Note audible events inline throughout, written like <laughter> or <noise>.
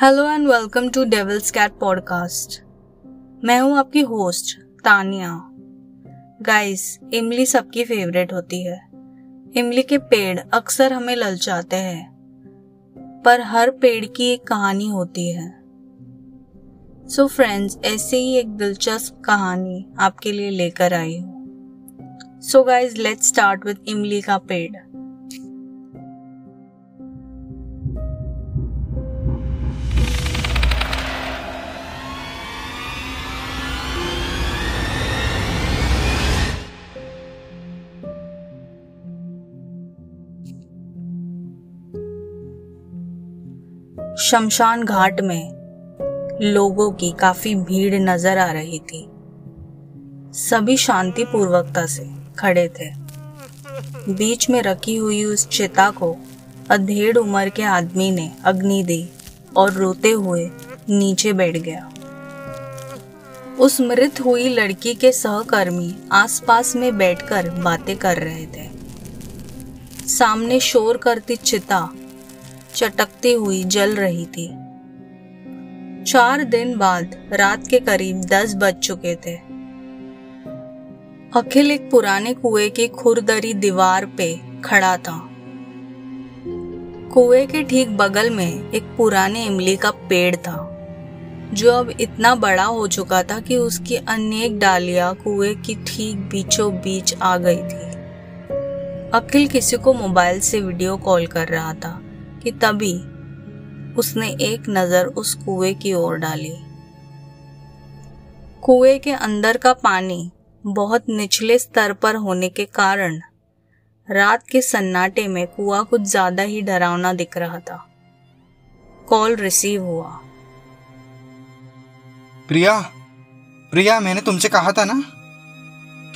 Hello and welcome to Devil's Cat podcast मैं हूं आपकी होस्ट तानिया गाइस इमली सबकी फेवरेट होती है इमली के पेड़ अक्सर हमें ललचाते हैं पर हर पेड़ की एक कहानी होती है सो so फ्रेंड्स ऐसे ही एक दिलचस्प कहानी आपके लिए लेकर आई हूँ so guys let's start with इमली का पेड़ शमशान घाट में लोगों की काफी भीड़ नजर आ रही थी सभी शांतिपूर्वकता से खड़े थे बीच में रखी हुई उस चिता को अधेड़ उम्र के आदमी ने अग्नि दी और रोते हुए नीचे बैठ गया उस मृत हुई लड़की के सहकर्मी आसपास में बैठकर बातें कर रहे थे सामने शोर करती चिता चटकती हुई जल रही थी चार दिन बाद रात के करीब दस बज चुके थे अखिल एक पुराने कुएं की खुरदरी दीवार पे खड़ा था कुएं के ठीक बगल में एक पुराने इमली का पेड़ था जो अब इतना बड़ा हो चुका था कि उसकी अनेक डालियां कुएं की ठीक बीचों बीच आ गई थी अखिल किसी को मोबाइल से वीडियो कॉल कर रहा था कि तभी उसने एक नजर उस कुएं की ओर डाली कुएं के अंदर का पानी बहुत निचले स्तर पर होने के कारण रात के सन्नाटे में कुआ कुछ ज्यादा ही डरावना दिख रहा था कॉल रिसीव हुआ प्रिया प्रिया मैंने तुमसे कहा था ना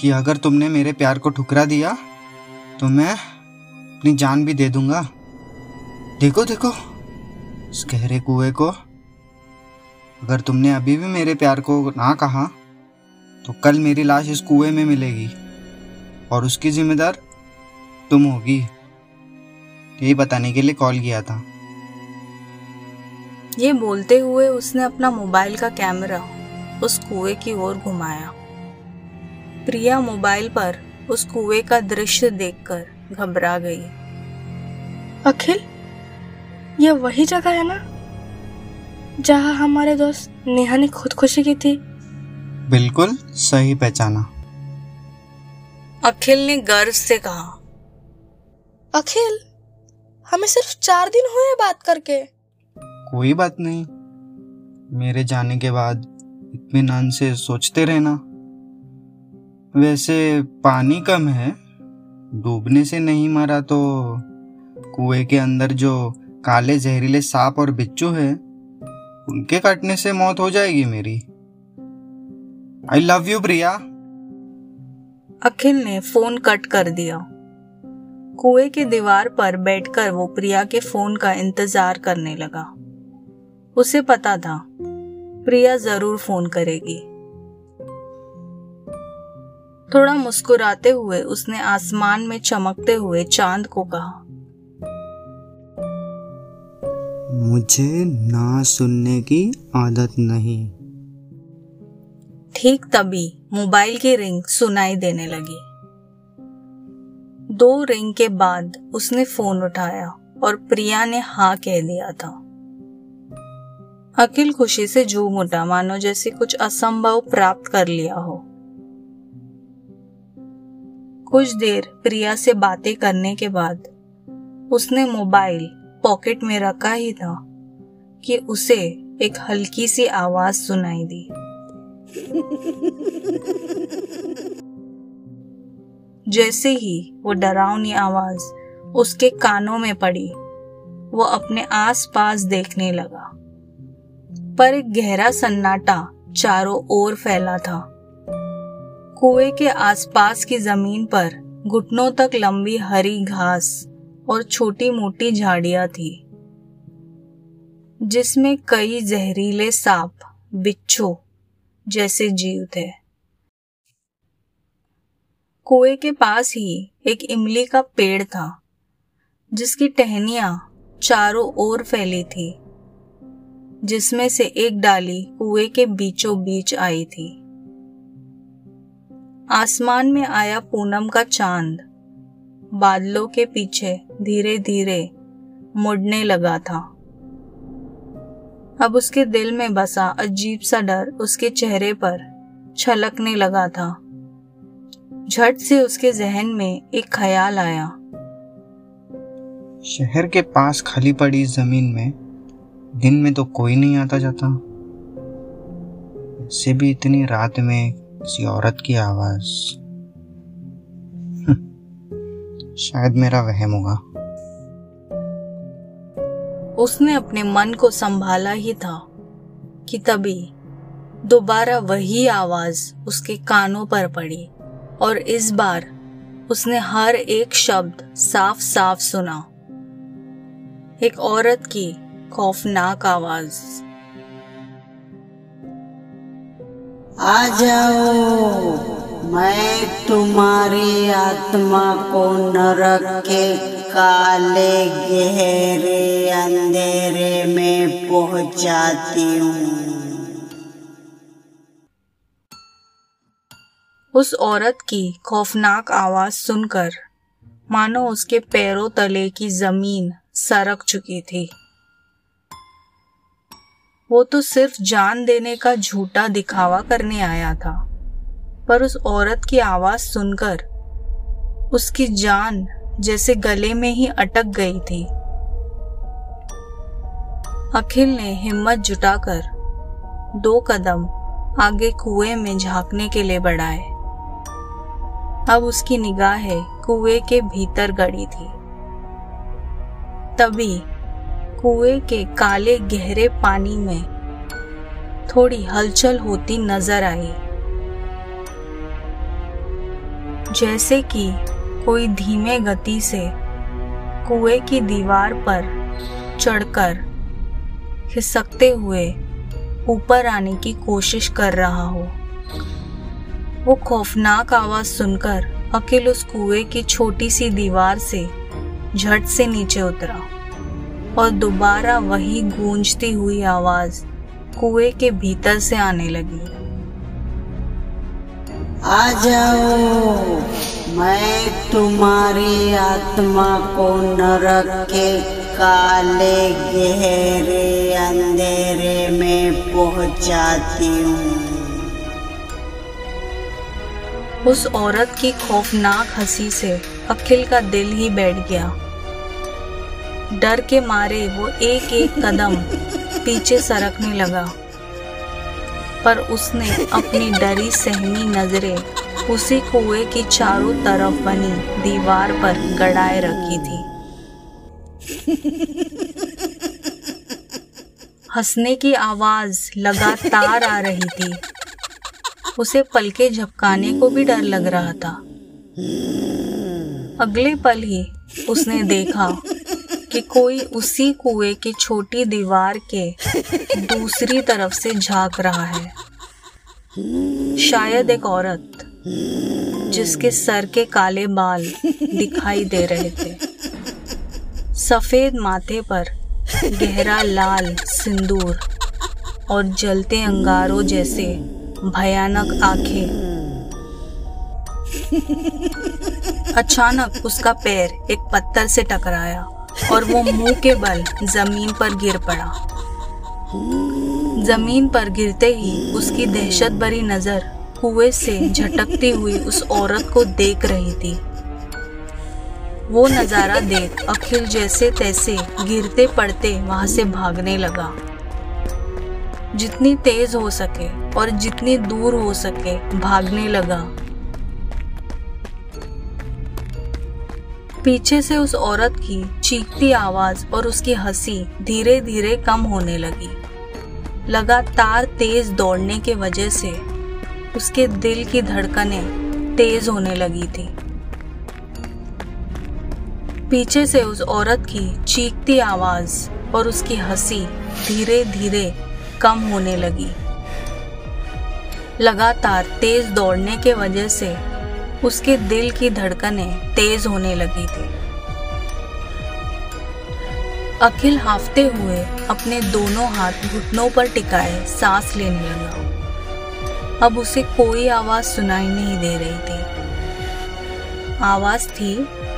कि अगर तुमने मेरे प्यार को ठुकरा दिया तो मैं अपनी जान भी दे दूंगा देखो देखो उस गहरे कुएं को अगर तुमने अभी भी मेरे प्यार को ना कहा तो कल मेरी लाश इस कुएं में मिलेगी और उसकी जिम्मेदार तुम होगी यही बताने के लिए कॉल किया था ये बोलते हुए उसने अपना मोबाइल का कैमरा उस कुएं की ओर घुमाया प्रिया मोबाइल पर उस कुएं का दृश्य देखकर घबरा गई अखिल यह वही जगह है ना जहाँ हमारे दोस्त नेहा ने खुदकुशी की थी बिल्कुल सही पहचाना अखिल ने गर्व से कहा अखिल हमें सिर्फ चार दिन हुए बात करके कोई बात नहीं मेरे जाने के बाद इतने नान से सोचते रहना वैसे पानी कम है डूबने से नहीं मरा तो कुएं के अंदर जो काले जहरीले सांप और बिच्छू है उनके काटने से मौत हो जाएगी मेरी आई लव यू प्रिया अखिल ने फोन कट कर दिया कुएं की दीवार पर बैठकर वो प्रिया के फोन का इंतजार करने लगा उसे पता था प्रिया जरूर फोन करेगी थोड़ा मुस्कुराते हुए उसने आसमान में चमकते हुए चांद को कहा मुझे ना सुनने की आदत नहीं ठीक तभी मोबाइल की रिंग सुनाई देने लगी दो रिंग के बाद उसने फोन उठाया और प्रिया ने हाँ कह दिया था अखिल खुशी से झूम उठा मानो जैसे कुछ असंभव प्राप्त कर लिया हो कुछ देर प्रिया से बातें करने के बाद उसने मोबाइल पॉकेट में रखा ही था कि उसे एक हल्की सी आवाज सुनाई दी जैसे ही वो डरावनी आवाज उसके कानों में पड़ी वो अपने आसपास देखने लगा पर एक गहरा सन्नाटा चारों ओर फैला था कुएं के आसपास की जमीन पर घुटनों तक लंबी हरी घास और छोटी मोटी झाड़ियां थी जिसमें कई जहरीले सांप बिच्छू जैसे जीव थे कुएं के पास ही एक इमली का पेड़ था जिसकी टहनिया चारों ओर फैली थी जिसमें से एक डाली कुएं के बीचों बीच आई थी आसमान में आया पूनम का चांद बादलों के पीछे धीरे धीरे मुड़ने लगा था अब उसके दिल में बसा अजीब सा डर उसके चेहरे पर छलकने लगा था झट से उसके जहन में एक ख्याल आया शहर के पास खाली पड़ी जमीन में दिन में तो कोई नहीं आता जाता से भी इतनी रात में किसी औरत की आवाज <laughs> शायद मेरा वहम होगा उसने अपने मन को संभाला ही था कि तभी दोबारा वही आवाज उसके कानों पर पड़ी और इस बार उसने हर एक शब्द साफ साफ सुना एक औरत की खौफनाक आवाज आ जाओ मैं तुम्हारी आत्मा को नरक के काले गहरे अंधेरे में पहुंचाती हूँ उस औरत की खौफनाक आवाज सुनकर मानो उसके पैरों तले की जमीन सरक चुकी थी वो तो सिर्फ जान देने का झूठा दिखावा करने आया था पर उस औरत की आवाज सुनकर उसकी जान जैसे गले में ही अटक गई थी अखिल ने हिम्मत जुटाकर दो कदम आगे कुएं में झांकने के लिए बढ़ाए अब उसकी निगाहें कुएं के भीतर गड़ी थी तभी कुएं के काले गहरे पानी में थोड़ी हलचल होती नजर आई जैसे कि कोई धीमे गति से कुएं की दीवार पर चढ़कर खिसकते हुए ऊपर आने की कोशिश कर रहा हो वो खौफनाक आवाज सुनकर अखिल उस कुएं की छोटी सी दीवार से झट से नीचे उतरा और दोबारा वही गूंजती हुई आवाज कुएं के भीतर से आने लगी आ जाओ मैं तुम्हारी आत्मा को नरक के काले गहरे अंधेरे में पहुंचाती हूँ उस औरत की खौफनाक हंसी से अखिल का दिल ही बैठ गया डर के मारे वो एक एक कदम पीछे सरकने लगा पर उसने अपनी डरी सहमी नजरें उसी कुएं की चारों तरफ बनी दीवार पर गड़ाए रखी थी हंसने की आवाज लगातार आ रही थी उसे पलके झपकाने को भी डर लग रहा था अगले पल ही उसने देखा कि कोई उसी कुएं की छोटी दीवार के दूसरी तरफ से झांक रहा है शायद एक औरत जिसके सर के काले बाल दिखाई दे रहे थे सफेद माथे पर गहरा लाल सिंदूर और जलते अंगारों जैसे भयानक आंखें अचानक उसका पैर एक पत्थर से टकराया और वो मुंह के बल जमीन पर गिर पड़ा जमीन पर गिरते ही उसकी दहशत भरी नजर कुएं से झटकती हुई उस औरत को देख रही थी वो नज़ारा देख अखिल जैसे तैसे गिरते पड़ते वहां से भागने लगा जितनी तेज हो सके और जितनी दूर हो सके भागने लगा पीछे से उस औरत की चीखती आवाज और उसकी हंसी धीरे धीरे कम होने लगी लगातार तेज दौड़ने के वजह से उसके दिल की धड़कनें तेज होने लगी थी पीछे से उस औरत की चीखती आवाज और उसकी हंसी धीरे धीरे कम होने लगी लगातार तेज दौड़ने के वजह से उसके दिल की धड़कनें तेज होने लगी थी अखिल हाफते हुए अपने दोनों हाथ घुटनों पर टिकाए सांस लेने लगा अब उसे कोई आवाज सुनाई नहीं दे रही थी आवाज थी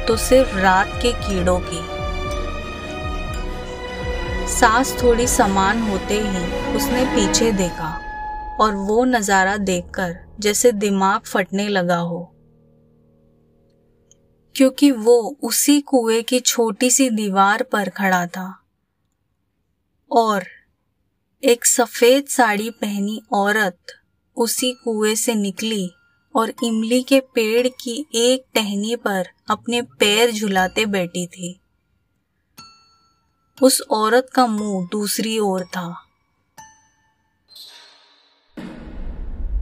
तो सिर्फ रात के कीड़ों की सांस थोड़ी समान होते ही उसने पीछे देखा और वो नज़ारा देखकर जैसे दिमाग फटने लगा हो क्योंकि वो उसी कुएं की छोटी सी दीवार पर खड़ा था और एक सफेद साड़ी पहनी औरत उसी कुएं से निकली और इमली के पेड़ की एक टहनी पर अपने पैर झुलाते बैठी थी उस औरत का मुंह दूसरी ओर था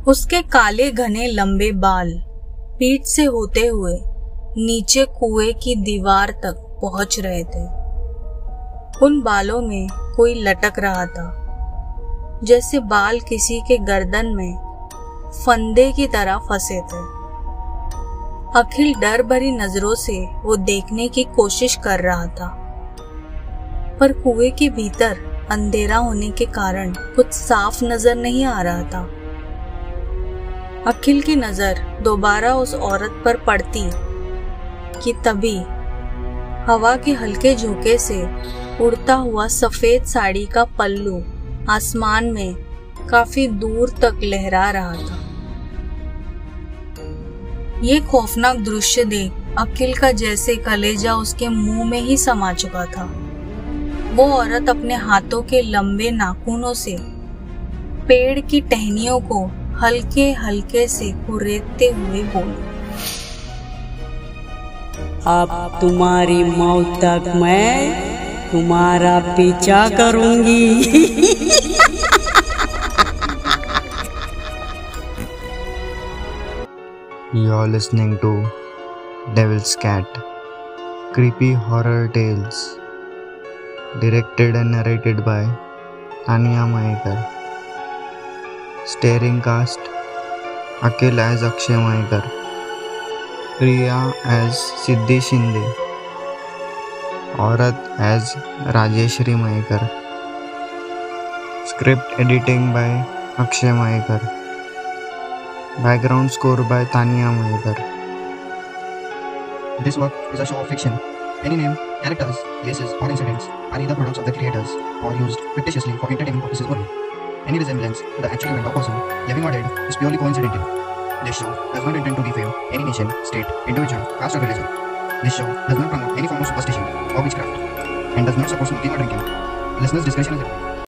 उसके काले घने लंबे बाल पीठ से होते हुए नीचे कुएं की दीवार तक पहुंच रहे थे उन बालों में कोई लटक रहा था जैसे बाल किसी के गर्दन में फंदे की तरह फंसे थे अखिल डर भरी नजरों से वो देखने की कोशिश कर रहा था पर कुएं के भीतर अंधेरा होने के कारण कुछ साफ नजर नहीं आ रहा था अखिल की नजर दोबारा उस औरत पर पड़ती कि तभी हवा के हल्के झोंके से उड़ता हुआ सफेद साड़ी का पल्लू आसमान में काफी दूर तक लहरा रहा था ये खौफनाक दृश्य देख अकिल का जैसे कलेजा उसके मुंह में ही समा चुका था वो औरत अपने हाथों के लंबे नाखूनों से पेड़ की टहनियों को हल्के हल्के से कुरेदते हुए बोली अब तुम्हारी मौत तक मैं तुम्हारा पीछा करूंगी you are listening to Devil's Cat creepy horror tales directed and narrated by Aniya Mayekar starring cast अकेला as Akshay Mayekar Priya as Siddhi Shinde, Aurat as Rajeshri Mayekar, script editing by Akshay Mayekar, background score by Tania Mayekar. This work is a show of fiction. Any name, characters, places or incidents are either products of the creators or used fictitiously for entertainment purposes only. Any resemblance to the actual event or person, living or dead, is purely coincidental. This show does not intend to defame any nation, state, individual, caste or religion. This show does not promote any form of superstition or witchcraft and does not support smoking or drinking. Listener's discretion is advised.